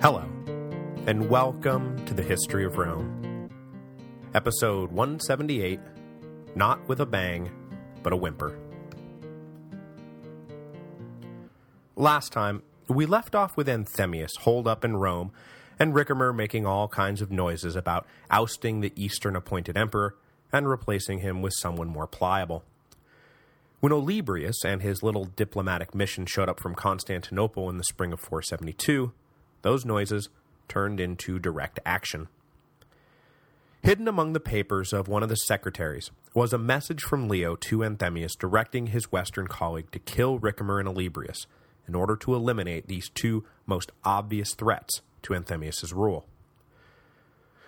Hello, and welcome to the History of Rome. Episode 178, Not with a Bang, but a Whimper. Last time, we left off with Anthemius holed up in Rome, and Ricimer making all kinds of noises about ousting the Eastern appointed emperor and replacing him with someone more pliable. When Olybrius and his little diplomatic mission showed up from Constantinople in the spring of 472, those noises turned into direct action. Hidden among the papers of one of the secretaries was a message from Leo to Anthemius directing his western colleague to kill Ricimer and Olybrius in order to eliminate these two most obvious threats to Anthemius's rule.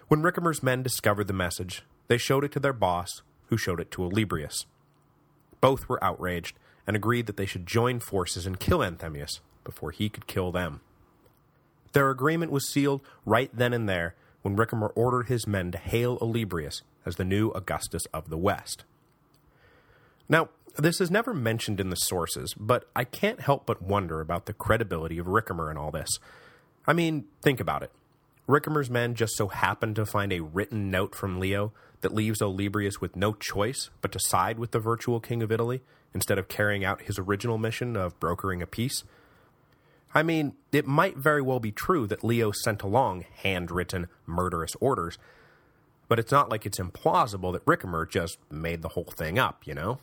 When Ricimer's men discovered the message, they showed it to their boss, who showed it to Olybrius. Both were outraged and agreed that they should join forces and kill Anthemius before he could kill them. Their agreement was sealed right then and there when Ricimer ordered his men to hail Olybrius as the new Augustus of the West. Now, this is never mentioned in the sources, but I can't help but wonder about the credibility of Ricimer in all this. I mean, think about it. Ricimer's men just so happen to find a written note from Leo that leaves Olybrius with no choice but to side with the virtual king of Italy instead of carrying out his original mission of brokering a peace. I mean, it might very well be true that Leo sent along handwritten, murderous orders, but it's not like it's implausible that Ricimer just made the whole thing up, you know?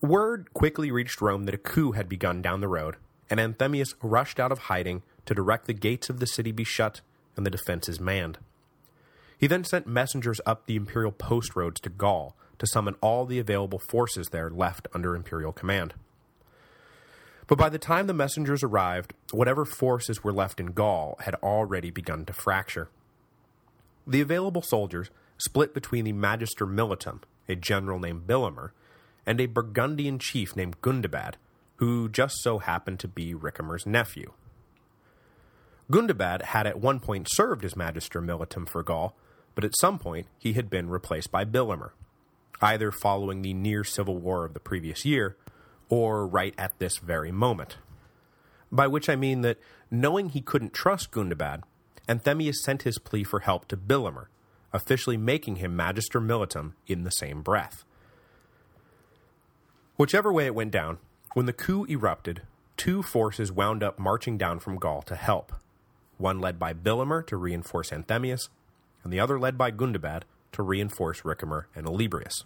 Word quickly reached Rome that a coup had begun down the road, and Anthemius rushed out of hiding to direct the gates of the city be shut and the defenses manned. He then sent messengers up the imperial post roads to Gaul to summon all the available forces there left under imperial command. But by the time the messengers arrived, whatever forces were left in Gaul had already begun to fracture. The available soldiers split between the Magister Militum, a general named Bilimer, and a Burgundian chief named Gundobad, who just so happened to be Ricimer's nephew. Gundobad had at one point served as Magister Militum for Gaul, but at some point he had been replaced by Bilimer, either following the near civil war of the previous year, or right at this very moment. By which I mean that, knowing he couldn't trust Gundobad, Anthemius sent his plea for help to Bilimer, officially making him Magister Militum in the same breath. Whichever way it went down, when the coup erupted, two forces wound up marching down from Gaul to help, one led by Bilimer to reinforce Anthemius, and the other led by Gundobad to reinforce Ricimer and Olybrius.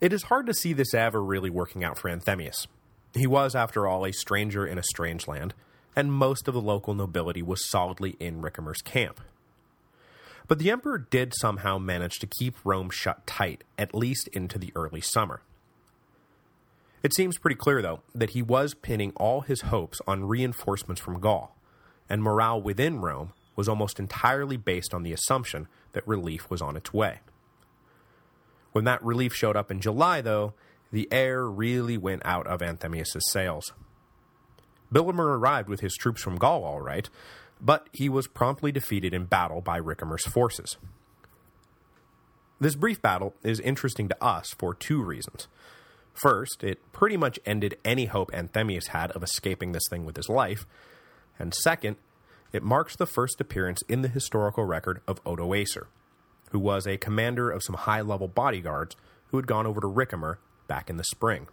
It is hard to see this ever really working out for Anthemius. He was, after all, a stranger in a strange land, and most of the local nobility was solidly in Ricimer's camp. But the emperor did somehow manage to keep Rome shut tight, at least into the early summer. It seems pretty clear, though, that he was pinning all his hopes on reinforcements from Gaul, and morale within Rome was almost entirely based on the assumption that relief was on its way. When that relief showed up in July, though, the air really went out of Anthemius' sails. Bilimer arrived with his troops from Gaul all right, but he was promptly defeated in battle by Ricimer's forces. This brief battle is interesting to us for two reasons. First, it pretty much ended any hope Anthemius had of escaping this thing with his life, and second, it marks the first appearance in the historical record of Odoacer, who was a commander of some high-level bodyguards who had gone over to Ricimer back in the spring.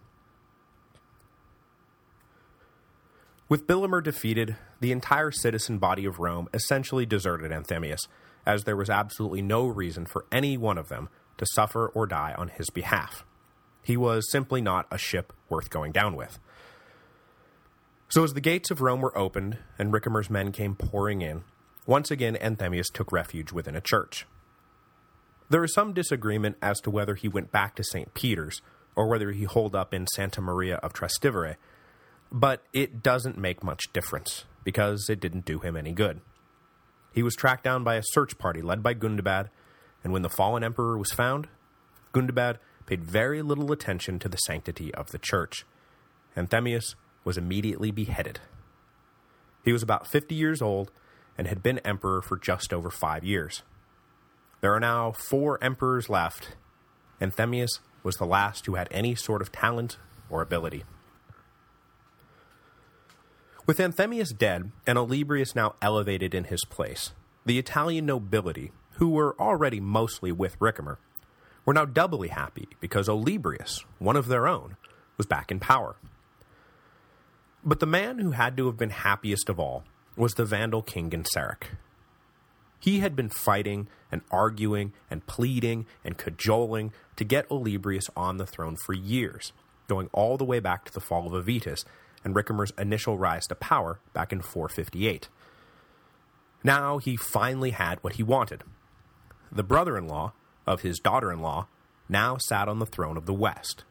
With Bilimer defeated, the entire citizen body of Rome essentially deserted Anthemius, as there was absolutely no reason for any one of them to suffer or die on his behalf. He was simply not a ship worth going down with. So as the gates of Rome were opened, and Ricimer's men came pouring in, once again Anthemius took refuge within a church. There is some disagreement as to whether he went back to St. Peter's, or whether he holed up in Santa Maria of Trastevere, but it doesn't make much difference, because it didn't do him any good. He was tracked down by a search party led by Gundobad, and when the fallen emperor was found, Gundobad paid very little attention to the sanctity of the church. Anthemius was immediately beheaded. He was about 50 years old and had been emperor for just over five years. There are now four emperors left. Anthemius was the last who had any sort of talent or ability. With Anthemius dead and Olybrius now elevated in his place, the Italian nobility, who were already mostly with Ricimer, were now doubly happy because Olybrius, one of their own, was back in power. But the man who had to have been happiest of all was the Vandal king Genseric. He had been fighting and arguing and pleading and cajoling to get Olybrius on the throne for years, going all the way back to the fall of Avitus and Ricimer's initial rise to power back in 458. Now he finally had what he wanted. The brother-in-law of his daughter-in-law now sat on the throne of the West.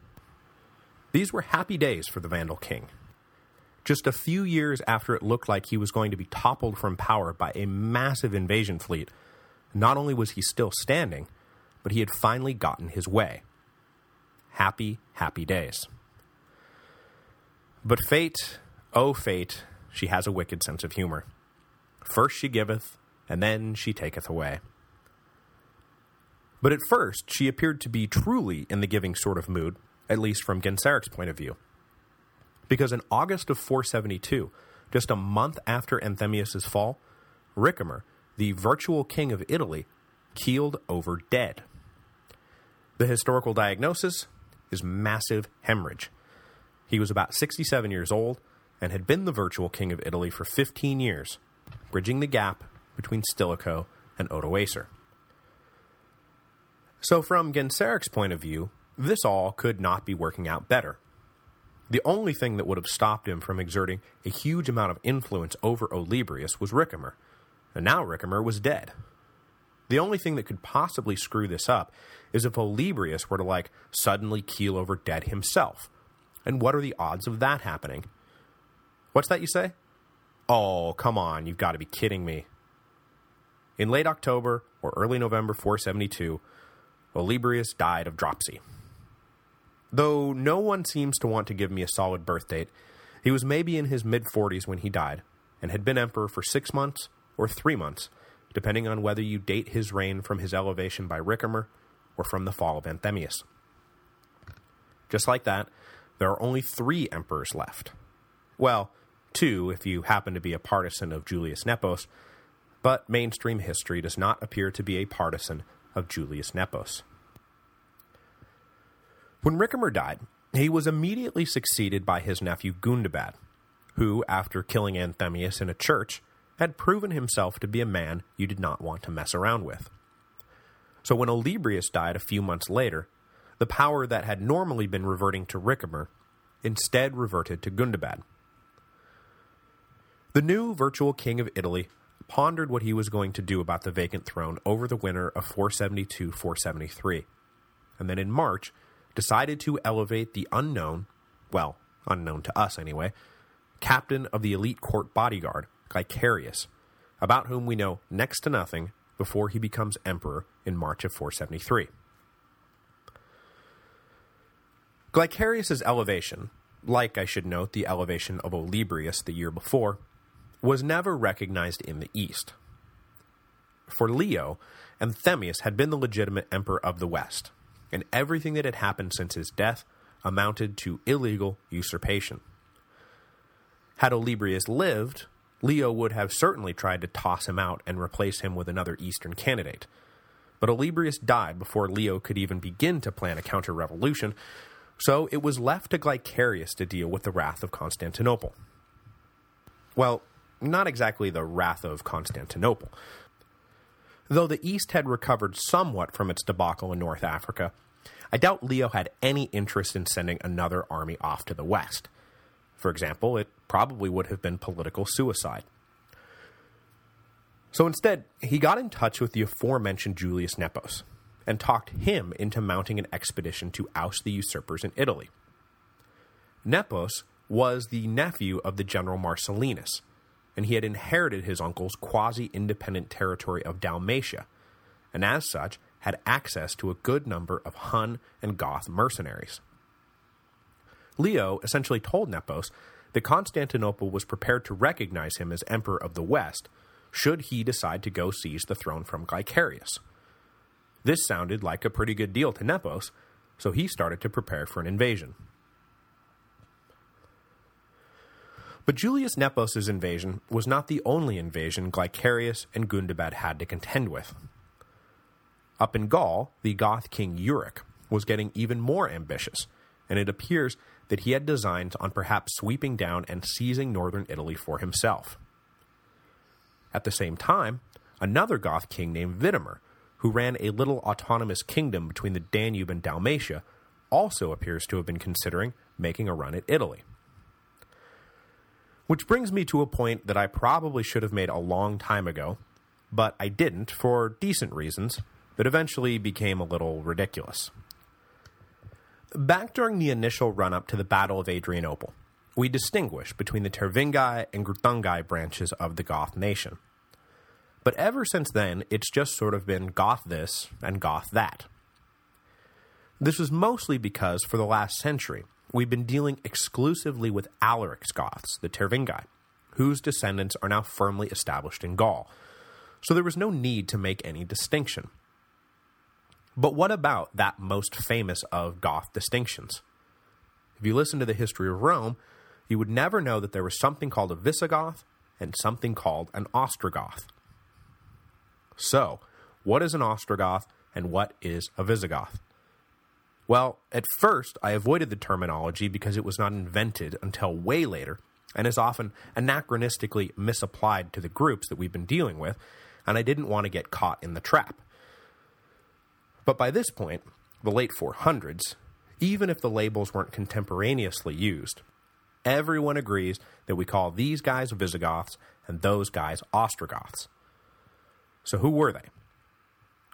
These were happy days for the Vandal king. Just a few years after it looked like he was going to be toppled from power by a massive invasion fleet, not only was he still standing, but he had finally gotten his way. Happy, happy days. But fate, oh fate, she has a wicked sense of humor. First she giveth, and then she taketh away. But at first, she appeared to be truly in the giving sort of mood, at least from Genseric's point of view. Because in August of 472, just a month after Anthemius' fall, Ricimer, the virtual king of Italy, keeled over dead. The historical diagnosis is massive hemorrhage. He was about 67 years old and had been the virtual king of Italy for 15 years, bridging the gap between Stilicho and Odoacer. So from Genseric's point of view, this all could not be working out better. The only thing that would have stopped him from exerting a huge amount of influence over Olybrius was Ricimer, and now Ricimer was dead. The only thing that could possibly screw this up is if Olybrius were to, like, suddenly keel over dead himself. And what are the odds of that happening? What's that you say? Oh, come on, you've got to be kidding me. In late October or early November 472, Olybrius died of dropsy. Though no one seems to want to give me a solid birth date, he was maybe in his mid-40s when he died, and had been emperor for six months or three months, depending on whether you date his reign from his elevation by Ricimer or from the fall of Anthemius. Just like that, there are only three emperors left. Well, two if you happen to be a partisan of Julius Nepos, but mainstream history does not appear to be a partisan of Julius Nepos. When Ricimer died, he was immediately succeeded by his nephew Gundobad, who, after killing Anthemius in a church, had proven himself to be a man you did not want to mess around with. So when Olybrius died a few months later, the power that had normally been reverting to Ricimer instead reverted to Gundobad. The new virtual king of Italy pondered what he was going to do about the vacant throne over the winter of 472-473, and then in March decided to elevate the unknown, well, unknown to us anyway, captain of the elite court bodyguard, Glycerius, about whom we know next to nothing before he becomes emperor in March of 473. Glycerius's elevation, like I should note the elevation of Olybrius the year before, was never recognized in the East. For Leo, Anthemius had been the legitimate emperor of the West, and everything that had happened since his death amounted to illegal usurpation. Had Olybrius lived, Leo would have certainly tried to toss him out and replace him with another Eastern candidate. But Olybrius died before Leo could even begin to plan a counter-revolution, so it was left to Glycerius to deal with the wrath of Constantinople. Well, not exactly the wrath of Constantinople. Though the East had recovered somewhat from its debacle in North Africa, I doubt Leo had any interest in sending another army off to the West. For example, it probably would have been political suicide. So instead, he got in touch with the aforementioned Julius Nepos, and talked him into mounting an expedition to oust the usurpers in Italy. Nepos was the nephew of the general Marcellinus, and he had inherited his uncle's quasi-independent territory of Dalmatia, and as such had access to a good number of Hun and Goth mercenaries. Leo essentially told Nepos that Constantinople was prepared to recognize him as Emperor of the West should he decide to go seize the throne from Glycerius. This sounded like a pretty good deal to Nepos, so he started to prepare for an invasion. But Julius Nepos' invasion was not the only invasion Glycerius and Gundobad had to contend with. Up in Gaul, the Goth king Euric was getting even more ambitious, and it appears that he had designs on perhaps sweeping down and seizing northern Italy for himself. At the same time, another Goth king named Vitimer, who ran a little autonomous kingdom between the Danube and Dalmatia, also appears to have been considering making a run at Italy. Which brings me to a point that I probably should have made a long time ago, but I didn't for decent reasons that eventually became a little ridiculous. Back during the initial run-up to the Battle of Adrianople, we distinguish between the Tervingi and Greuthungi branches of the Goth nation. But ever since then, it's just sort of been Goth this and Goth that. This was mostly because, for the last century, we've been dealing exclusively with Alaric's Goths, the Tervingi, whose descendants are now firmly established in Gaul, so there was no need to make any distinction. But what about that most famous of Goth distinctions? If you listen to the history of Rome, you would never know that there was something called a Visigoth and something called an Ostrogoth. So, what is an Ostrogoth and what is a Visigoth? Well, at first, I avoided the terminology because it was not invented until way later, and is often anachronistically misapplied to the groups that we've been dealing with, and I didn't want to get caught in the trap. But by this point, the late 400s, even if the labels weren't contemporaneously used, everyone agrees that we call these guys Visigoths and those guys Ostrogoths. So who were they?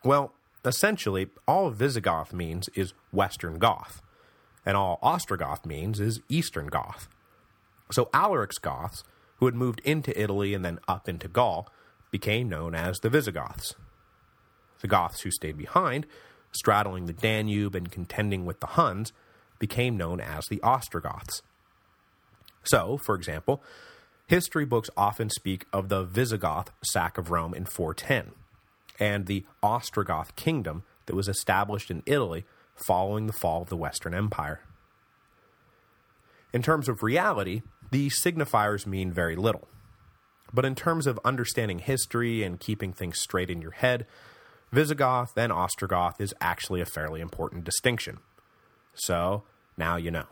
Well, essentially, all Visigoth means is Western Goth, and all Ostrogoth means is Eastern Goth. So Alaric's Goths, who had moved into Italy and then up into Gaul, became known as the Visigoths. The Goths who stayed behind, straddling the Danube and contending with the Huns, became known as the Ostrogoths. So, for example, history books often speak of the Visigoth sack of Rome in 410, and the Ostrogoth kingdom that was established in Italy following the fall of the Western Empire. In terms of reality, these signifiers mean very little. But in terms of understanding history and keeping things straight in your head, Visigoth and Ostrogoth is actually a fairly important distinction. So, now you know.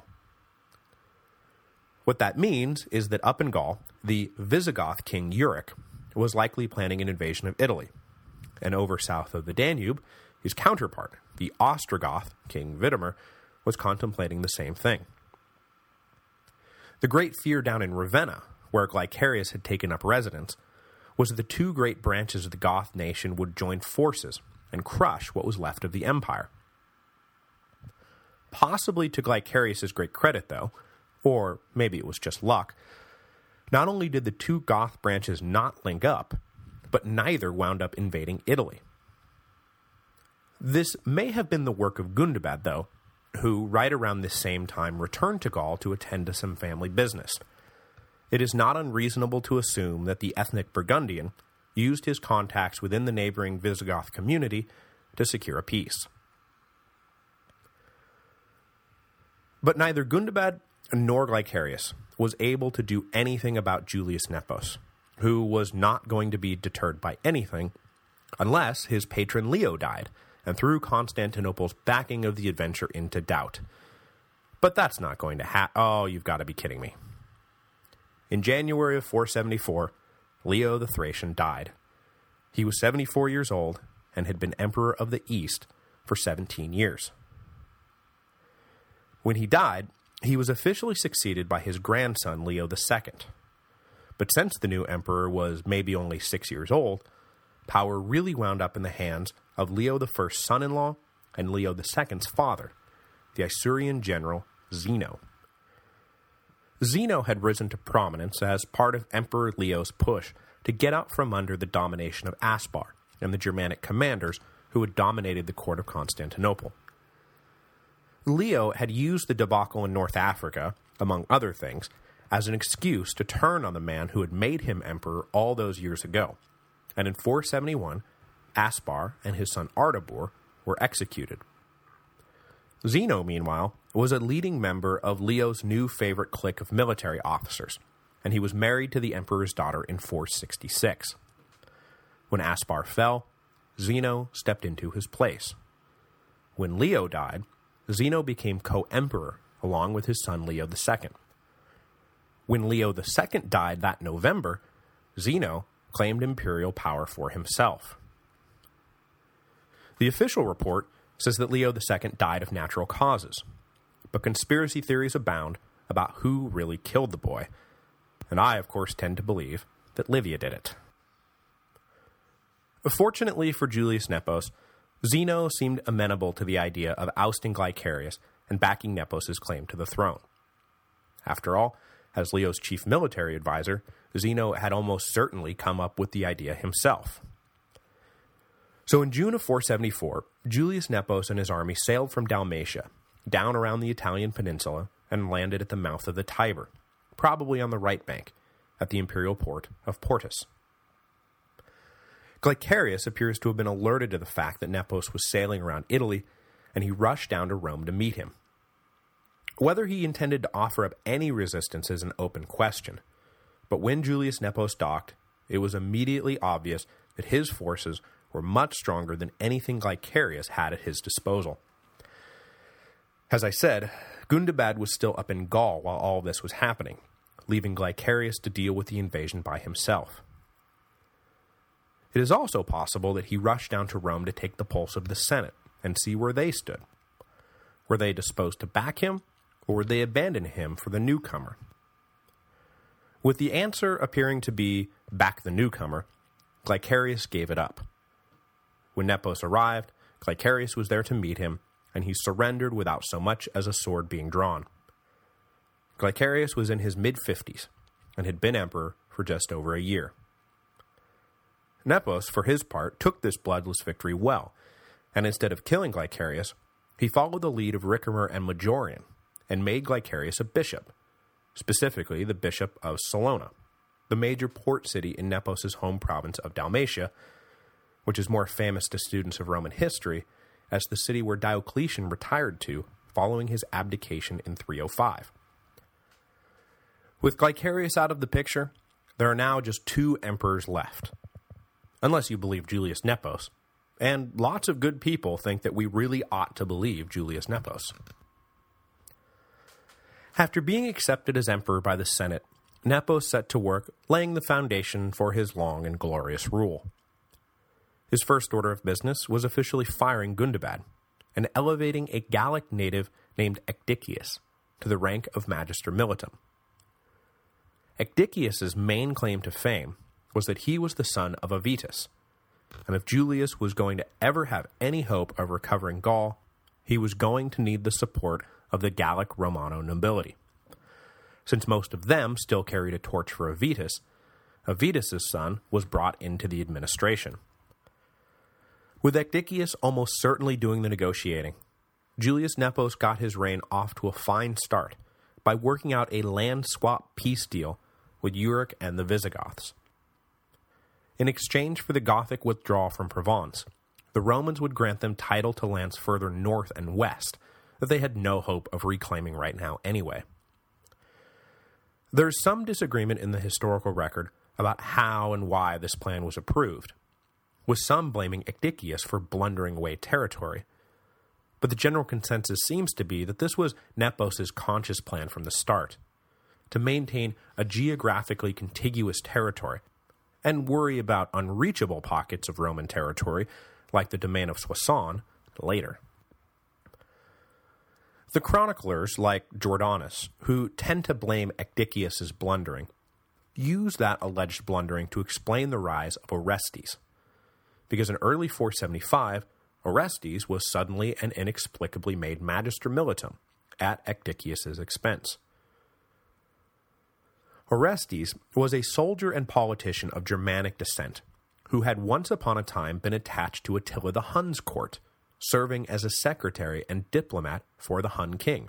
What that means is that up in Gaul, the Visigoth king Euric was likely planning an invasion of Italy, and over south of the Danube, his counterpart, the Ostrogoth king Vitimer, was contemplating the same thing. The great fear down in Ravenna, where Glycerius had taken up residence, was that the two great branches of the Goth nation would join forces and crush what was left of the empire. Possibly to Glycerius' great credit, though, or maybe it was just luck, not only did the two Goth branches not link up, but neither wound up invading Italy. This may have been the work of Gundobad, though, who, right around this same time, returned to Gaul to attend to some family business. It is not unreasonable to assume that the ethnic Burgundian used his contacts within the neighboring Visigoth community to secure a peace. But neither Gundobad nor Glycerius was able to do anything about Julius Nepos, who was not going to be deterred by anything unless his patron Leo died and threw Constantinople's backing of the adventure into doubt. But that's not going to happen. Oh, you've got to be kidding me. In January of 474, Leo the Thracian died. He was 74 years old and had been Emperor of the East for 17 years. When he died, he was officially succeeded by his grandson Leo II. But since the new emperor was maybe only six years old, power really wound up in the hands of Leo I's son-in-law and Leo II's father, the Isaurian general Zeno. Zeno had risen to prominence as part of Emperor Leo's push to get out from under the domination of Aspar and the Germanic commanders who had dominated the court of Constantinople. Leo had used the debacle in North Africa, among other things, as an excuse to turn on the man who had made him emperor all those years ago, and in 471, Aspar and his son Ardabur were executed. Zeno, meanwhile, was a leading member of Leo's new favorite clique of military officers, and he was married to the emperor's daughter in 466. When Aspar fell, Zeno stepped into his place. When Leo died, Zeno became co-emperor along with his son Leo II. When Leo II died that November, Zeno claimed imperial power for himself. The official report says that Leo II died of natural causes, but conspiracy theories abound about who really killed the boy, and I, of course, tend to believe that Livia did it. Fortunately for Julius Nepos, Zeno seemed amenable to the idea of ousting Glycerius and backing Nepos' claim to the throne. After all, as Leo's chief military advisor, Zeno had almost certainly come up with the idea himself. So in June of 474, Julius Nepos and his army sailed from Dalmatia, down around the Italian peninsula, and landed at the mouth of the Tiber, probably on the right bank, at the imperial port of Portus. Glycerius appears to have been alerted to the fact that Nepos was sailing around Italy, and he rushed down to Rome to meet him. Whether he intended to offer up any resistance is an open question, but when Julius Nepos docked, it was immediately obvious that his forces were much stronger than anything Glycerius had at his disposal. As I said, Gundobad was still up in Gaul while all this was happening, leaving Glycerius to deal with the invasion by himself. It is also possible that he rushed down to Rome to take the pulse of the Senate and see where they stood. Were they disposed to back him, or they abandon him for the newcomer? With the answer appearing to be back the newcomer, Glycerius gave it up. When Nepos arrived, Glycerius was there to meet him, and he surrendered without so much as a sword being drawn. Glycerius was in his mid-fifties, and had been emperor for just over a year. Nepos, for his part, took this bloodless victory well, and instead of killing Glycerius, he followed the lead of Ricimer and Majorian, and made Glycerius a bishop, specifically the bishop of Salona, the major port city in Nepos' home province of Dalmatia, which is more famous to students of Roman history as the city where Diocletian retired to following his abdication in 305. With Glycerius out of the picture, there are now just two emperors left, unless you believe Julius Nepos, and lots of good people think that we really ought to believe Julius Nepos. After being accepted as emperor by the Senate, Nepos set to work laying the foundation for his long and glorious rule. His first order of business was officially firing Gundobad, and elevating a Gallic native named Ecdicius to the rank of Magister Militum. Ecdicius's main claim to fame was that he was the son of Avitus, and if Julius was going to ever have any hope of recovering Gaul, he was going to need the support of the Gallic Romano nobility. Since most of them still carried a torch for Avitus, Avitus's son was brought into the administration. With Ecdicius almost certainly doing the negotiating, Julius Nepos got his reign off to a fine start by working out a land swap peace deal with Euric and the Visigoths. In exchange for the Gothic withdrawal from Provence, the Romans would grant them title to lands further north and west that they had no hope of reclaiming right now anyway. There is some disagreement in the historical record about how and why this plan was approved, with some blaming Ecdicius for blundering away territory. But the general consensus seems to be that this was Nepos' conscious plan from the start, to maintain a geographically contiguous territory, and worry about unreachable pockets of Roman territory, like the domain of Soissons, later. The chroniclers, like Jordanes, who tend to blame Ecdicius's blundering, use that alleged blundering to explain the rise of Orestes, because in early 475, Orestes was suddenly and inexplicably made Magister Militum at Ecdicius's expense. Orestes was a soldier and politician of Germanic descent, who had once upon a time been attached to Attila the Hun's court, serving as a secretary and diplomat for the Hun king.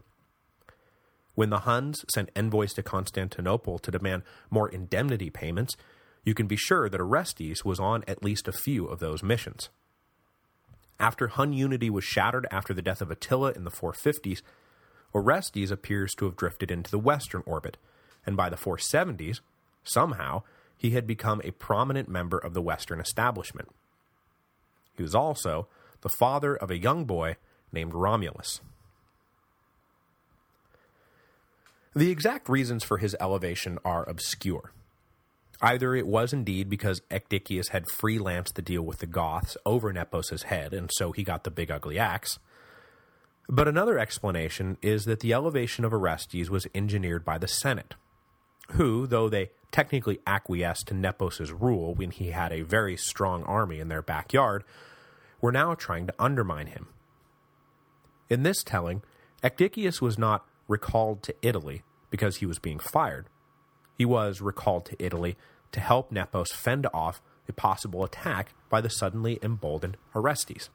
When the Huns sent envoys to Constantinople to demand more indemnity payments, you can be sure that Orestes was on at least a few of those missions. After Hun unity was shattered after the death of Attila in the 450s, Orestes appears to have drifted into the western orbit, and by the 470s, somehow, he had become a prominent member of the Western establishment. He was also the father of a young boy named Romulus. The exact reasons for his elevation are obscure. Either it was indeed because Ecdicius had freelanced the deal with the Goths over Nepos' head, and so he got the big ugly axe. But another explanation is that the elevation of Orestes was engineered by the Senate, who, though they technically acquiesced to Nepos' rule when he had a very strong army in their backyard, were now trying to undermine him. In this telling, Ecdicius was not recalled to Italy because he was being fired. He was recalled to Italy to help Nepos fend off a possible attack by the suddenly emboldened Orestes.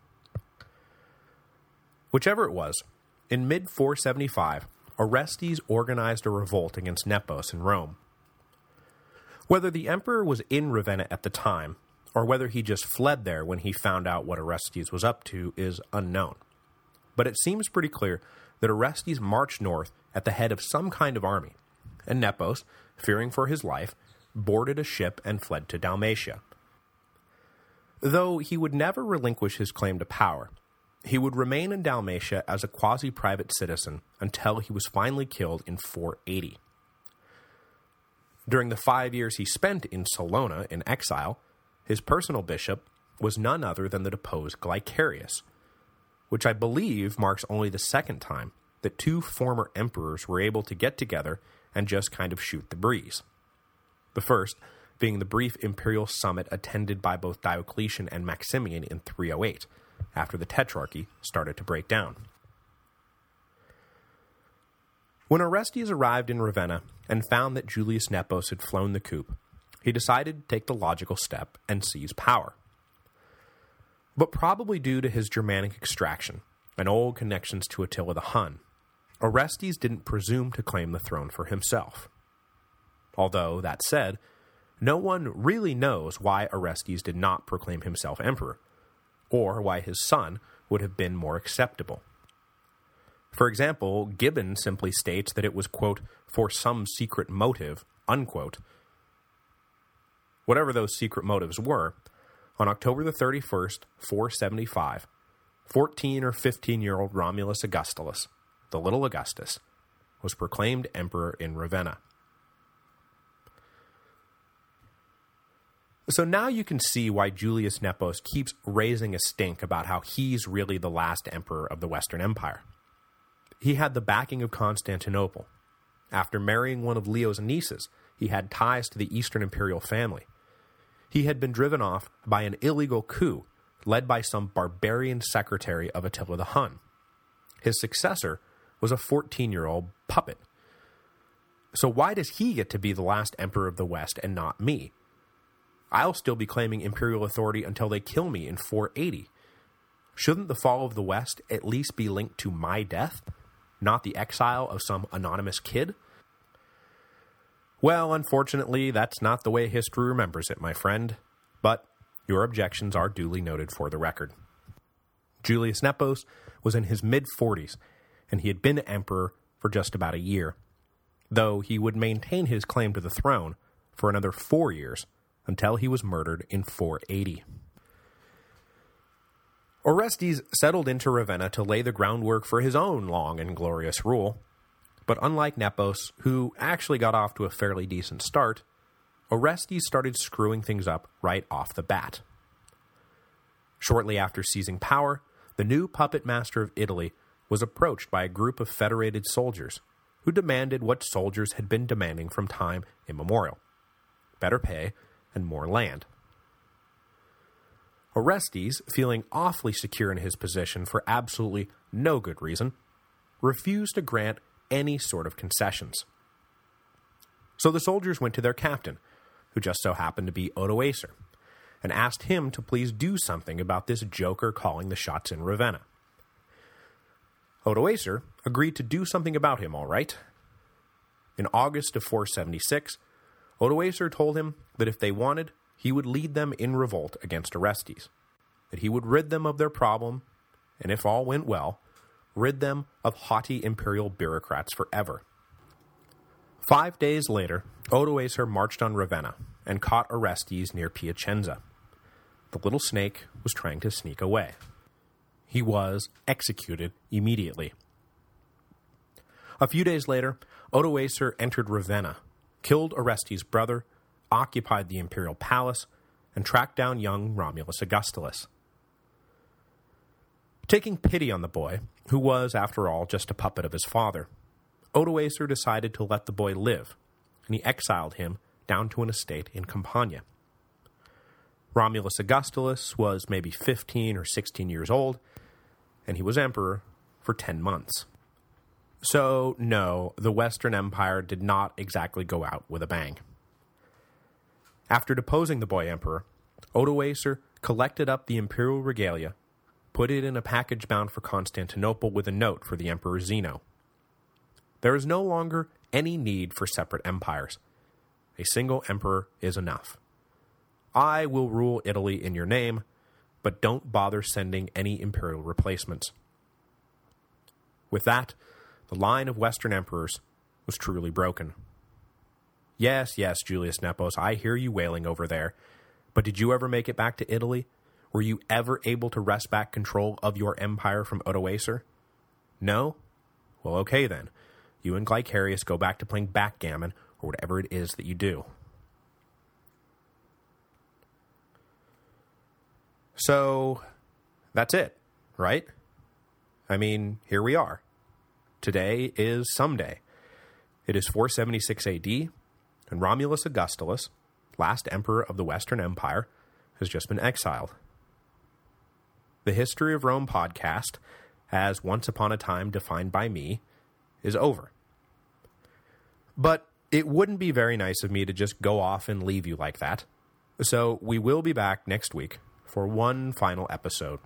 Whichever it was, in mid-475, Orestes organized a revolt against Nepos in Rome. Whether the emperor was in Ravenna at the time, or whether he just fled there when he found out what Orestes was up to, is unknown. But it seems pretty clear that Orestes marched north at the head of some kind of army, and Nepos, fearing for his life, boarded a ship and fled to Dalmatia. Though he would never relinquish his claim to power, he would remain in Dalmatia as a quasi-private citizen until he was finally killed in 480. During the five years he spent in Salona in exile, his personal bishop was none other than the deposed Glycerius, which I believe marks only the second time that two former emperors were able to get together and just kind of shoot the breeze the first being the brief imperial summit attended by both Diocletian and Maximian in 308, after the Tetrarchy started to break down. When Orestes arrived in Ravenna and found that Julius Nepos had flown the coup, he decided to take the logical step and seize power. But probably due to his Germanic extraction and old connections to Attila the Hun, Orestes didn't presume to claim the throne for himself. Although, that said, no one really knows why Orestes did not proclaim himself emperor, or why his son would have been more acceptable. For example, Gibbon simply states that it was, quote, for some secret motive, unquote. Whatever those secret motives were, on October the 31st, 475, 14 or 15-year-old Romulus Augustulus, the little Augustus, was proclaimed emperor in Ravenna. So now you can see why Julius Nepos keeps raising a stink about how he's really the last emperor of the Western Empire. He had the backing of Constantinople. After marrying one of Leo's nieces, he had ties to the Eastern imperial family. He had been driven off by an illegal coup led by some barbarian secretary of Attila the Hun. His successor was a 14-year-old puppet. So why does he get to be the last emperor of the West and not me? I'll still be claiming imperial authority until they kill me in 480. Shouldn't the fall of the West at least be linked to my death, not the exile of some anonymous kid? Well, unfortunately, that's not the way history remembers it, my friend, but your objections are duly noted for the record. Julius Nepos was in his mid-40s, and he had been emperor for just about a year, though he would maintain his claim to the throne for another four years until he was murdered in 480. Orestes settled into Ravenna to lay the groundwork for his own long and glorious rule, but unlike Nepos, who actually got off to a fairly decent start, Orestes started screwing things up right off the bat. Shortly after seizing power, the new puppet master of Italy was approached by a group of federated soldiers, who demanded what soldiers had been demanding from time immemorial. Better pay and more land. Orestes, feeling awfully secure in his position for absolutely no good reason, refused to grant any sort of concessions. So the soldiers went to their captain, who just so happened to be Odoacer, and asked him to please do something about this joker calling the shots in Ravenna. Odoacer agreed to do something about him, all right. In August of 476, Odoacer told him that if they wanted, he would lead them in revolt against Orestes, that he would rid them of their problem, and if all went well, rid them of haughty imperial bureaucrats forever. Five days later, Odoacer marched on Ravenna and caught Orestes near Piacenza. The little snake was trying to sneak away. He was executed immediately. A few days later, Odoacer entered Ravenna, killed Orestes' brother, occupied the imperial palace, and tracked down young Romulus Augustulus. Taking pity on the boy, who was, after all, just a puppet of his father, Odoacer decided to let the boy live, and he exiled him down to an estate in Campania. Romulus Augustulus was maybe 15 or 16 years old, and he was emperor for 10 months. So, no, the Western Empire did not exactly go out with a bang. After deposing the boy emperor, Odoacer collected up the imperial regalia, put it in a package bound for Constantinople with a note for the Emperor Zeno. There is no longer any need for separate empires. A single emperor is enough. I will rule Italy in your name, but don't bother sending any imperial replacements. With that, the line of Western emperors was truly broken. Yes, yes, Julius Nepos, I hear you wailing over there, but did you ever make it back to Italy? Were you ever able to wrest back control of your empire from Odoacer? No? Well, okay then. You and Glycerius go back to playing backgammon, or whatever it is that you do. So, that's it, right? I mean, here we are. Today is someday. It is 476 AD, and Romulus Augustulus, last emperor of the Western Empire, has just been exiled. The History of Rome podcast, as once upon a time defined by me, is over. But it wouldn't be very nice of me to just go off and leave you like that. So we will be back next week for one final episode.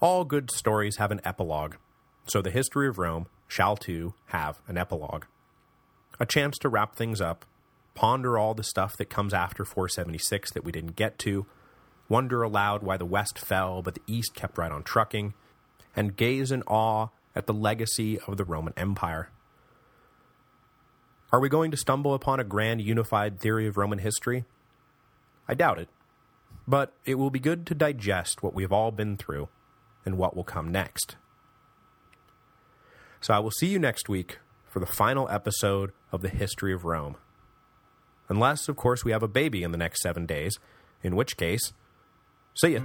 All good stories have an epilogue, so the history of Rome shall too have an epilogue. A chance to wrap things up, ponder all the stuff that comes after 476 that we didn't get to, wonder aloud why the West fell but the East kept right on trucking, and gaze in awe at the legacy of the Roman Empire. Are we going to stumble upon a grand unified theory of Roman history? I doubt it. But it will be good to digest what we've all been through and what will come next. So I will see you next week for the final episode of the History of Rome. Unless, of course, we have a baby in the next seven days, in which case, See ya.